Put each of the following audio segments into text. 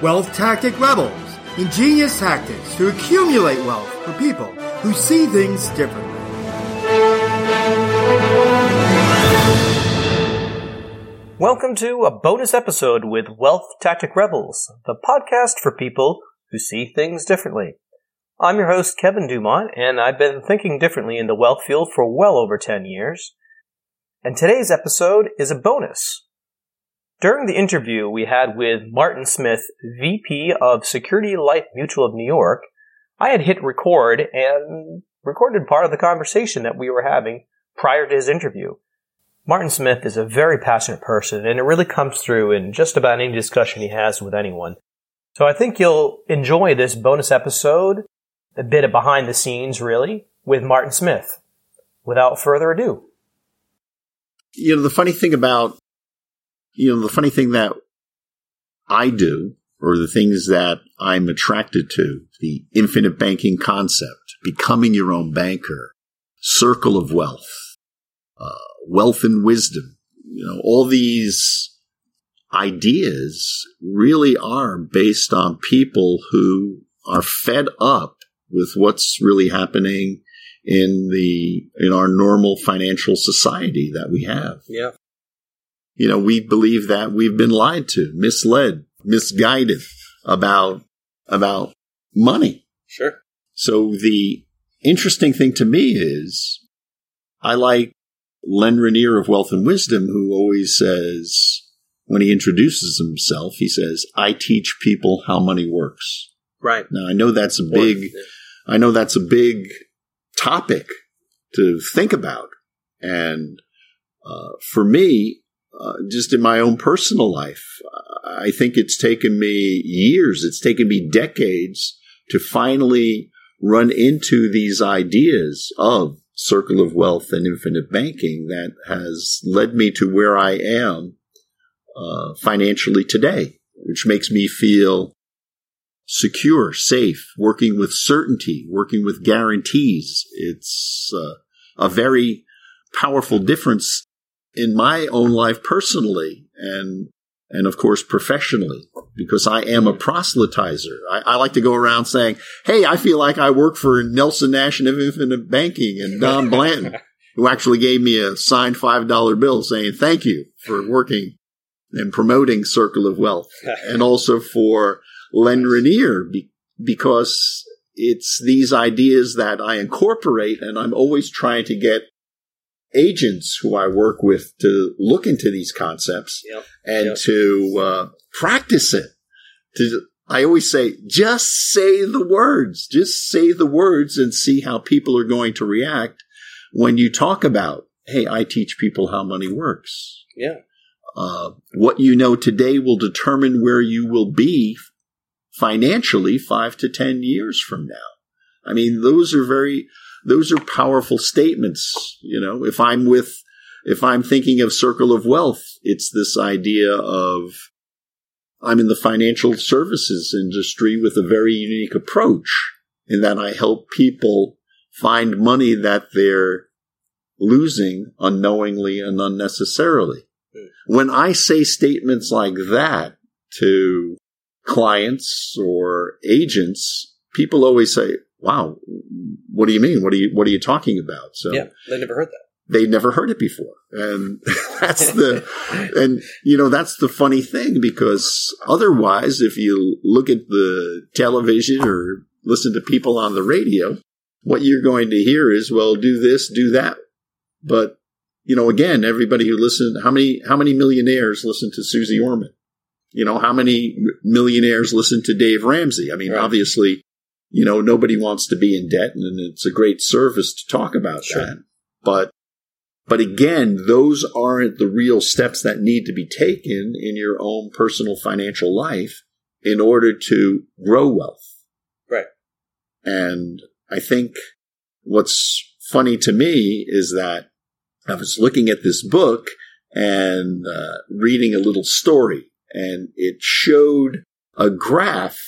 Wealth Tactic Rebels, ingenious tactics to accumulate wealth for people who see things differently. Welcome to a bonus episode with Wealth Tactic Rebels, the podcast for people who see things differently. I'm your host, Kevin Dumont, and I've been thinking differently in the wealth field for well over 10 years. And today's episode is a bonus. During the interview we had with Martin Smith, VP of Security Life Mutual of New York, I had hit record and recorded part of the conversation that we were having prior to his interview. Martin Smith is a very passionate person, and it really comes through in just about any discussion he has with anyone. So I think you'll enjoy this bonus episode, a bit of behind the scenes, really, with Martin Smith. Without further ado. You know, the funny thing about you know, the funny thing that I do, or the things that I'm attracted to, the infinite banking concept, becoming your own banker, circle of wealth, uh, wealth and wisdom, you know, all these ideas really are based on people who are fed up with what's really happening in the in our normal financial society that we have. Yeah you know, we believe that we've been lied to, misled, misguided about, about money. Sure. So the interesting thing to me is I like Len Ranier of Wealth and Wisdom, who always says, when he introduces himself, he says, I teach people how money works. Right. Now I know that's a big, I know that's a big topic to think about. And uh, for me, uh, just in my own personal life. I think it's taken me years, it's taken me decades to finally run into these ideas of circle of wealth and infinite banking that has led me to where I am uh, financially today, which makes me feel secure, safe, working with certainty, working with guarantees. It's uh, a very powerful difference in my own life personally and and of course professionally because I am a proselytizer. I, I, like to go around saying, "Hey, I feel like I work for Nelson Nash of Infinite Banking and Don Blanton, who actually gave me a signed five dollar bill saying thank you for working and promoting Circle of Wealth, and also for Len Ranier be, because." It's these ideas that I incorporate, and I'm always trying to get agents who I work with to look into these concepts yep. and yep. to uh, practice it. To I always say, just say the words, just say the words, and see how people are going to react when you talk about, "Hey, I teach people how money works." Yeah. Uh, what you know today will determine where you will be financially five to ten years from now. I mean, those are very those are powerful statements. You know, if I'm with, if I'm thinking of circle of wealth, it's this idea of I'm in the financial services industry with a very unique approach in that I help people find money that they're losing unknowingly and unnecessarily. Hmm. When I say statements like that to clients or agents, people always say, wow, what do you mean? What are you, what are you talking about? So yeah, they never heard that. They never heard it before. And that's the, and you know, that's the funny thing because otherwise, if you look at the television or listen to people on the radio, what you're going to hear is, well, do this, do that. But, you know, again, everybody who listened, how many, how many millionaires listen to Suze Orman? You know, how many millionaires listen to Dave Ramsey? I mean, right. obviously, you know, nobody wants to be in debt and it's a great service to talk about sure. that. But, but again, those aren't the real steps that need to be taken in your own personal financial life in order to grow wealth. Right. And I think what's funny to me is that I was looking at this book and uh, reading a little story and it showed a graph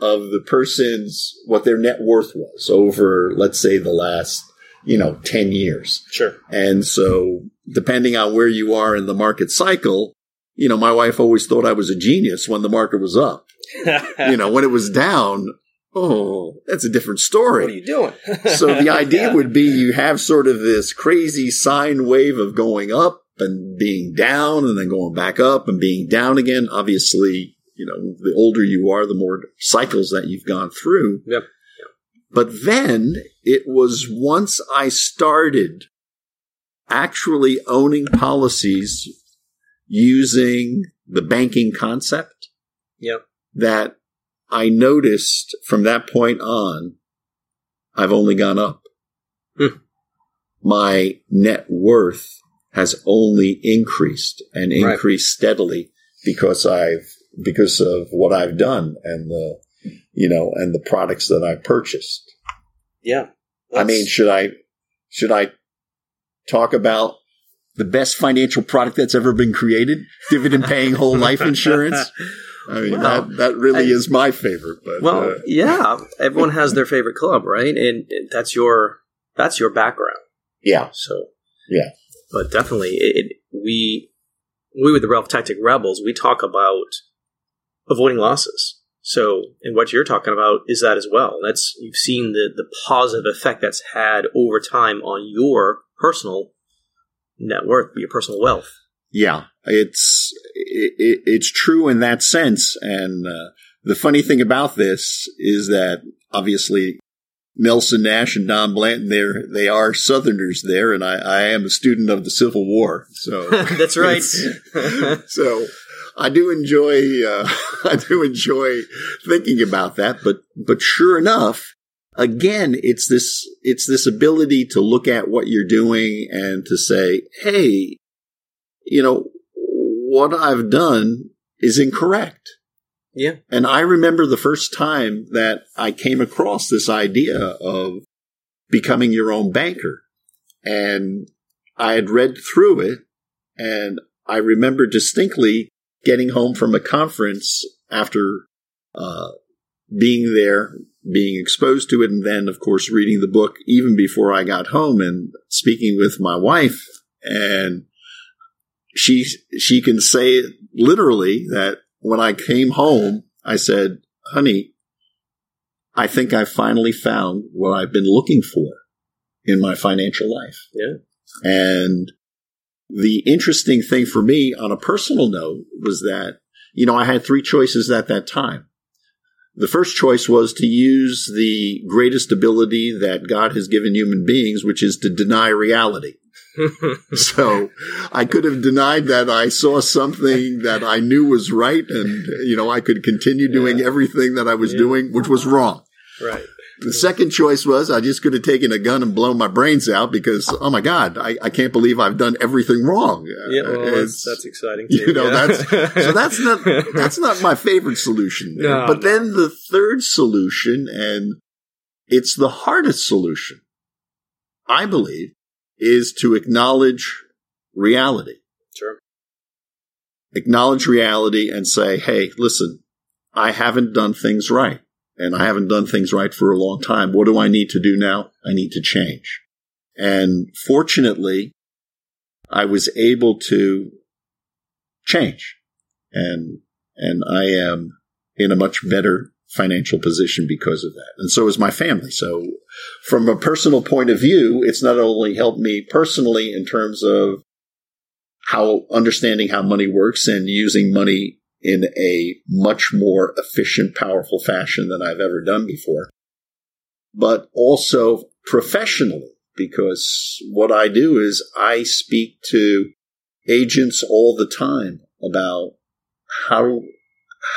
of the person's what their net worth was over, let's say, the last you know 10 years. Sure. And so, depending on where you are in the market cycle, you know, my wife always thought I was a genius when the market was up. you know, when it was down, oh, that's a different story. What are you doing? so the idea would be you have sort of this crazy sine wave of going up and being down and then going back up and being down again. Obviously, you know, the older you are, the more cycles that you've gone through. Yep. But then it was once I started actually owning policies using the banking concept. Yep. That I noticed from that point on, I've only gone up. Hmm. My net worth has only increased and increased right. steadily because I've, because of what I've done and the, you know, and the products that I purchased. Yeah. I mean, should I, should I talk about the best financial product that's ever been created? Dividend paying whole life insurance. I mean, that, that really I, is my favorite. But, well, uh, yeah, everyone has their favorite club, right? And that's your, that's your background. Yeah. So, yeah. But definitely, it, it, we, we with the Wealth Tactic Rebels, we talk about avoiding losses. So, and what you're talking about is that as well. That's you've seen the the positive effect that's had over time on your personal net worth, your personal wealth. Yeah, it's it, it's true in that sense. And uh, the funny thing about this is that obviously Nelson Nash and Don Blanton, they're, they are Southerners there, and I, I am a student of the Civil War. So that's right. so I do enjoy, uh, I do enjoy thinking about that. But, but sure enough, again, it's this, it's this ability to look at what you're doing and to say, Hey, you know, what I've done is incorrect. Yeah. And I remember the first time that I came across this idea of becoming your own banker. And I had read through it and I remember distinctly getting home from a conference after uh, being there, being exposed to it, and then, of course, reading the book even before I got home and speaking with my wife. And she she can say literally that when I came home, I said, honey, I think I finally found what I've been looking for in my financial life. Yeah. And the interesting thing for me on a personal note was that, you know, I had three choices at that time. The first choice was to use the greatest ability that God has given human beings, which is to deny reality. so I could have denied that I saw something that I knew was right and, you know, I could continue doing yeah. everything that I was yeah. doing, which was wrong. Right. The second choice was I just could have taken a gun and blown my brains out because, oh my God, I, I can't believe I've done everything wrong. Yeah, well, that's, that's, exciting too. You know, yeah. that's, so that's not, that's not my favorite solution. No, but no. then the third solution, and it's the hardest solution, I believe, is to acknowledge reality. Sure. Acknowledge reality and say, hey, listen, I haven't done things right and I haven't done things right for a long time. What do I need to do now? I need to change. And fortunately, I was able to change and, and I am in a much better financial position because of that. And so is my family. So from a personal point of view, it's not only helped me personally in terms of how understanding how money works and using money in a much more efficient, powerful fashion than I've ever done before, but also professionally, because what I do is I speak to agents all the time about how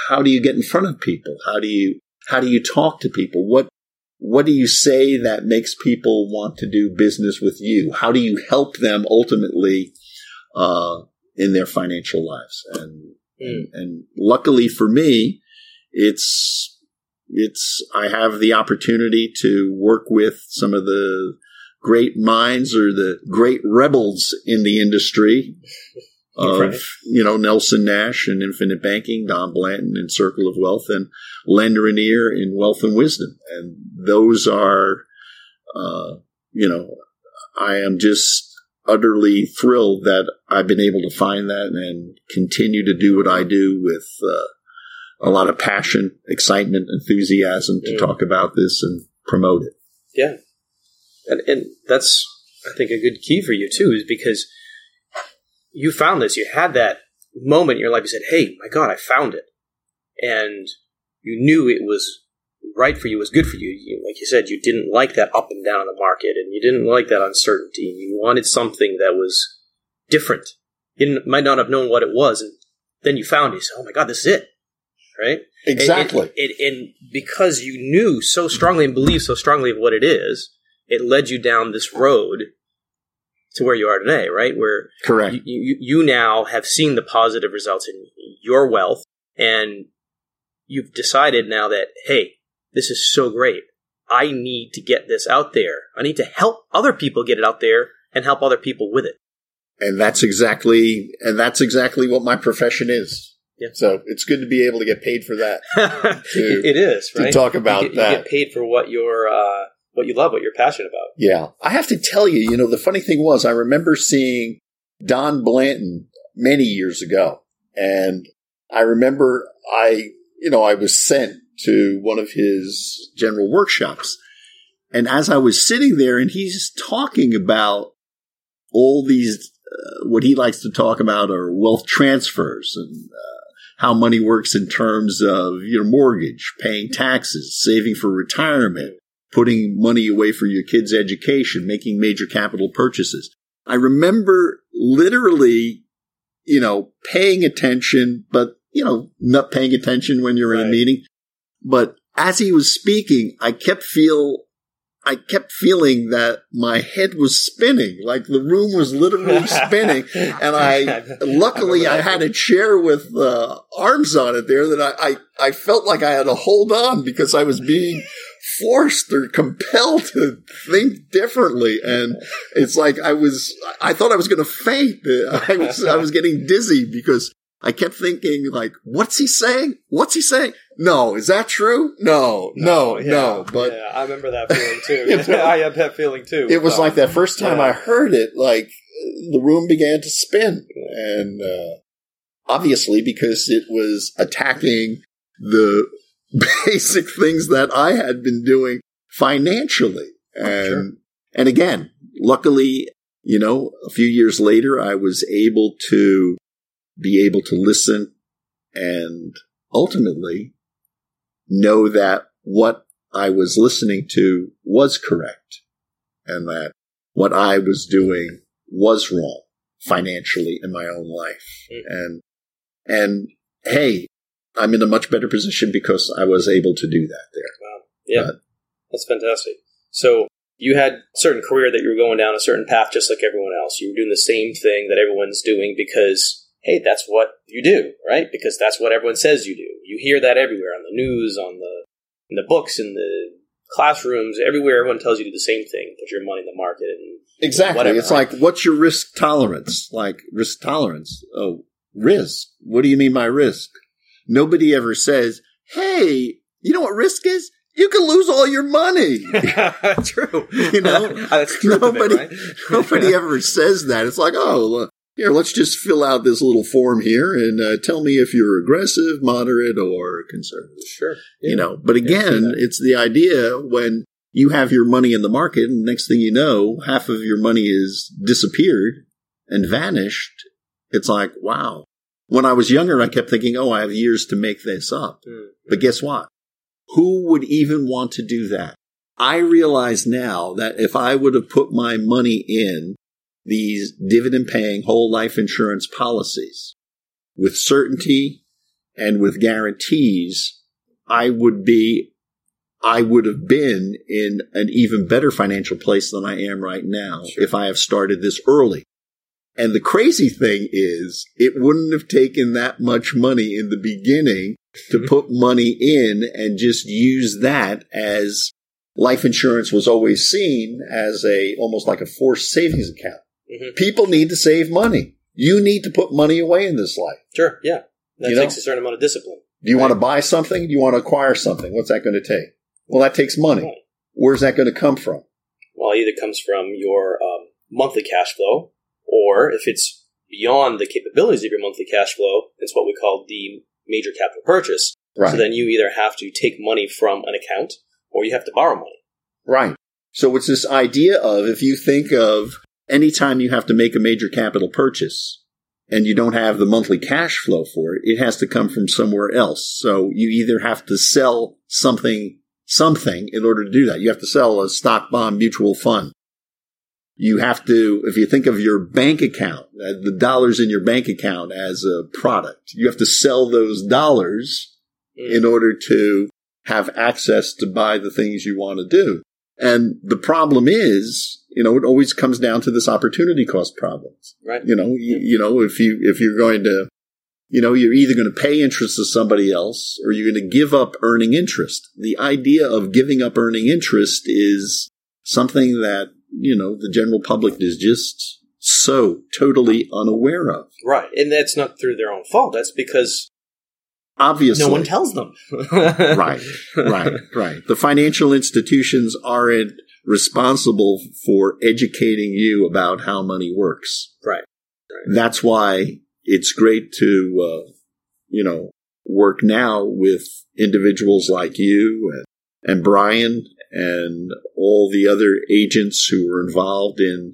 how do you get in front of people? How do you how do you talk to people? What what do you say that makes people want to do business with you? How do you help them ultimately uh, in their financial lives? And, mm. and and luckily for me, it's it's I have the opportunity to work with some of the great minds or the great rebels in the industry of right. you know Nelson Nash and Infinite Banking, Don Blanton and Circle of Wealth, and Len Ranier Wealth and Wisdom, and those are, uh, you know, I am just utterly thrilled that I've been able to find that and continue to do what I do with uh, a lot of passion, excitement, enthusiasm to Mm. talk about this and promote it. Yeah. And, and that's, I think, a good key for you, too, is because you found this. You had that moment in your life. You said, hey, my God, I found it. And you knew it was right for you, was good for you. you. Like you said, you didn't like that up and down in the market, and you didn't like that uncertainty. You wanted something that was different. You didn't, might not have known what it was, and then you found it. You said, oh my God, this is it. Right? Exactly. And, and, and because you knew so strongly and believed so strongly of what it is, it led you down this road to where you are today, right? Where Correct. you, you, you now have seen the positive results in your wealth, and you've decided now that, hey, this is so great. I need to get this out there. I need to help other people get it out there and help other people with it. and that's exactly and that's exactly what my profession is. Yeah. So it's good to be able to get paid for that. it, it is, to right? talk about you get, that. You get paid for what you're, uh, what you love, what you're passionate about. Yeah. I have to tell you, you know, the funny thing was I remember seeing Don Blanton many years ago. And I remember I, you know, I was sent to one of his general workshops. And as I was sitting there and he's talking about all these, uh, what he likes to talk about are wealth transfers and uh, how money works in terms of your mortgage, paying taxes, saving for retirement, putting money away for your kids' education, making major capital purchases. I remember literally, you know, paying attention, but, you know, not paying attention when you're in a meeting. But as he was speaking, I kept feel, I kept feeling that my head was spinning, like the room was literally spinning. And I, luckily, I had a chair with uh, arms on it there that I, I, I felt like I had to hold on because I was being forced or compelled to think differently. And it's like I was, I thought I was going to faint. I was, I was getting dizzy because I kept thinking like, what's he saying? What's he saying? No, is that true? No, no, no. But yeah, I remember that feeling too. I had that feeling too. it was So, like that first time yeah. I heard it, like the room began to spin, and uh, obviously because it was attacking the basic things that I had been doing financially, and Sure. and again, luckily, you know, a few years later, I was able to be able to listen and ultimately know that what I was listening to was correct and that what I was doing was wrong financially in my own life. Mm. And, and hey, I'm in a much better position because I was able to do that there. Wow. Yeah, But- that's fantastic. So you had a certain career that you were going down a certain path, just like everyone else. You were doing the same thing that everyone's doing because, hey, that's what you do, right? Because that's what everyone says you do. You hear that everywhere on the news, on the in the books, in the classrooms, everywhere. Everyone tells you to do the same thing: put your money in the market. And Exactly. Whatever, it's like, what's your risk tolerance? Like risk tolerance. Oh, risk. What do you mean by risk? Nobody ever says, Hey, you know what risk is? You can lose all your money. true, You know? Nobody- right? Nobody ever says that. It's like, oh, look, here, let's just fill out this little form here and uh, tell me if you're aggressive, moderate, or conservative. Sure. You know, but I can see again, it's the idea when you have your money in the market, and next thing you know, half of your money is disappeared and vanished. It's like, wow. When I was younger, I kept thinking, oh, I have years to make this up. Mm. But guess what? Who would even want to do that? I realize now that if I would have put my money in these dividend paying whole life insurance policies with certainty and with guarantees, I would be, I would have been in an even better financial place than I am right now Sure. if I have started this early. And the crazy thing is, it wouldn't have taken that much money in the beginning to mm-hmm. put money in and just use that as life insurance was always seen as a almost like a forced savings account. Mhm. People need to save money. You need to put money away in this life. Sure. Yeah. That You know? takes a certain amount of discipline. Do you want to buy something? Do you want to acquire something? What's that going to take? Well, that takes money. Right. Where's that going to come from? Well, it either comes from your um, monthly cash flow, Or if it's beyond the capabilities of your monthly cash flow, it's what we call the major capital purchase. Right. So then you either have to take money from an account or you have to borrow money. Right. So it's this idea of if you think of anytime you have to make a major capital purchase and you don't have the monthly cash flow for it, it has to come from somewhere else. So you either have to sell something, something in order to do that. You have to sell a stock bond mutual fund. You have to, if you think of your bank account, uh, the dollars in your bank account as a product, you have to sell those dollars in order to have access to buy the things you want to do. And the problem is, you know, it always comes down to this opportunity cost problems. Right. You know, you, you know, if you, if you're going to, you know, you're either going to pay interest to somebody else or you're going to give up earning interest. The idea of giving up earning interest is something that, you know, the general public is just so totally unaware of. Right. And that's not through their own fault. That's because Obviously. no one tells them. right, right, right. The financial institutions aren't responsible for educating you about how money works. Right. That's why it's great to, uh, you know, work now with individuals like you and, and Brian and all the other agents who are involved in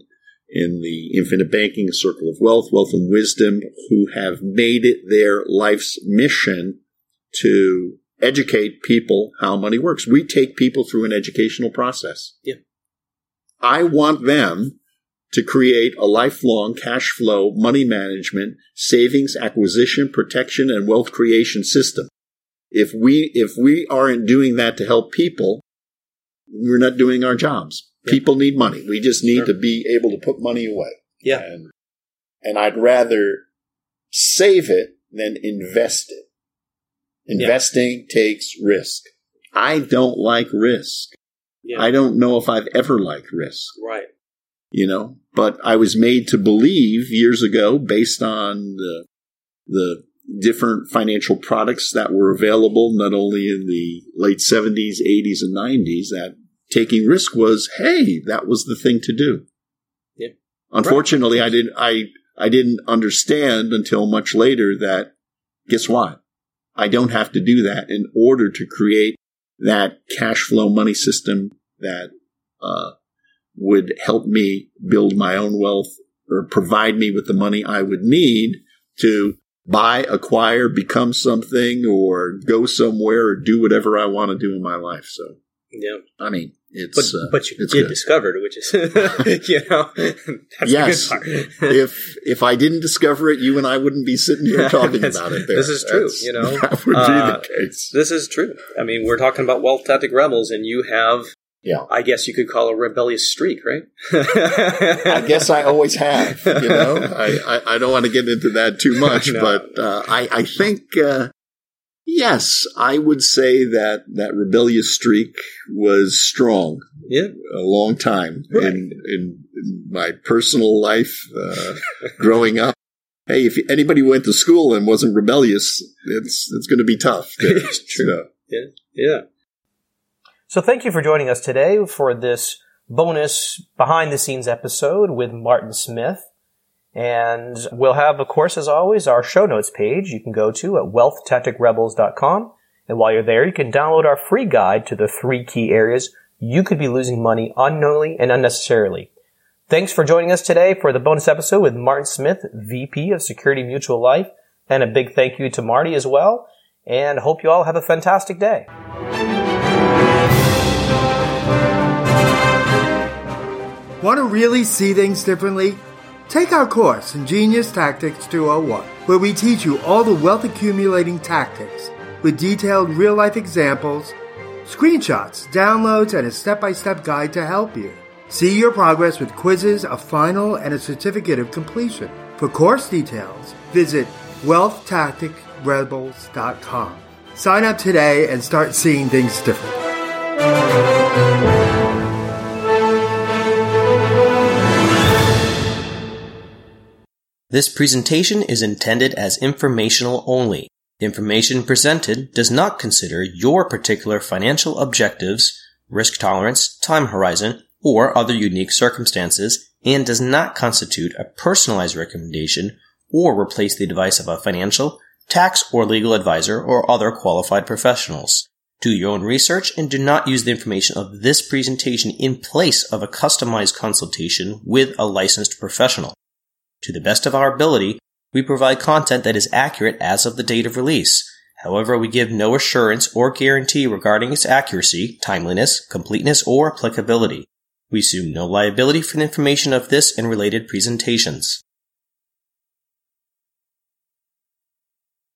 in the infinite banking circle of wealth, wealth and wisdom, who have made it their life's mission to educate people how money works. We take people through an educational process. Yeah. I want them to create a lifelong cash flow, money management, savings, acquisition, protection, and wealth creation system. If we, if we aren't doing that to help people, we're not doing our jobs. Yeah. People need money. We just need Sure. to be able to put money away. Yeah. And, and I'd rather save it than invest it. Investing takes risk. I don't like risk. Yeah. I don't know if I've ever liked risk, right. you know, but I was made to believe years ago based on the, the different financial products that were available, not only in the late 70s, 80s, and 90s, that taking risk was, hey, that was the thing to do. Yeah. Unfortunately, I didn't, I, I didn't understand until much later that guess what? I don't have to do that in order to create that cash flow money system that, uh, would help me build my own wealth or provide me with the money I would need to buy, acquire, become something or go somewhere or do whatever I want to do in my life. So, Yeah. I mean, it's, But uh, but you it's did good. discover it, which is you know that's Yes. the good part. if if I didn't discover it, you and I wouldn't be sitting here talking about it. There. this is true, That's- you know. that would Uh, be the case. This is true. I mean, we're talking about wealth tactic rebels, and you have, Yeah. I guess you could call a rebellious streak, right? I guess I always have. You know, I, I, I don't want to get into that too much, No. but uh, I I think uh, yes, I would say that that rebellious streak was strong yeah, a long time Right. in, in in my personal life uh, growing up. Hey, if anybody went to school and wasn't rebellious, it's it's going to be tough. It's true. So, yeah. So thank you for joining us today for this bonus behind the scenes episode with Martin Smith. And we'll have, of course, as always, our show notes page you can go to at wealthtacticrebels.com. And while you're there, you can download our free guide to the three key areas you could be losing money unknowingly and unnecessarily. Thanks for joining us today for the bonus episode with Martin Smith, VP of Security Mutual Life. And a big thank you to Marty as well. And hope you all have a fantastic day. Want to really see things differently? Take our course, Ingenious Tactics 201, where we teach you all the wealth accumulating tactics with detailed real life examples, screenshots, downloads, and a step by step guide to help you. See your progress with quizzes, a final, and a certificate of completion. For course details, visit wealthtacticrebels.com. Sign up today and start seeing things differently. This presentation is intended as informational only. The information presented does not consider your particular financial objectives, risk tolerance, time horizon, or other unique circumstances and does not constitute a personalized recommendation or replace the advice of a financial, tax, or legal advisor or other qualified professionals. Do your own research and do not use the information of this presentation in place of a customized consultation with a licensed professional. To the best of our ability, we provide content that is accurate as of the date of release. However, we give no assurance or guarantee regarding its accuracy, timeliness, completeness, or applicability. We assume no liability for the information of this and related presentations.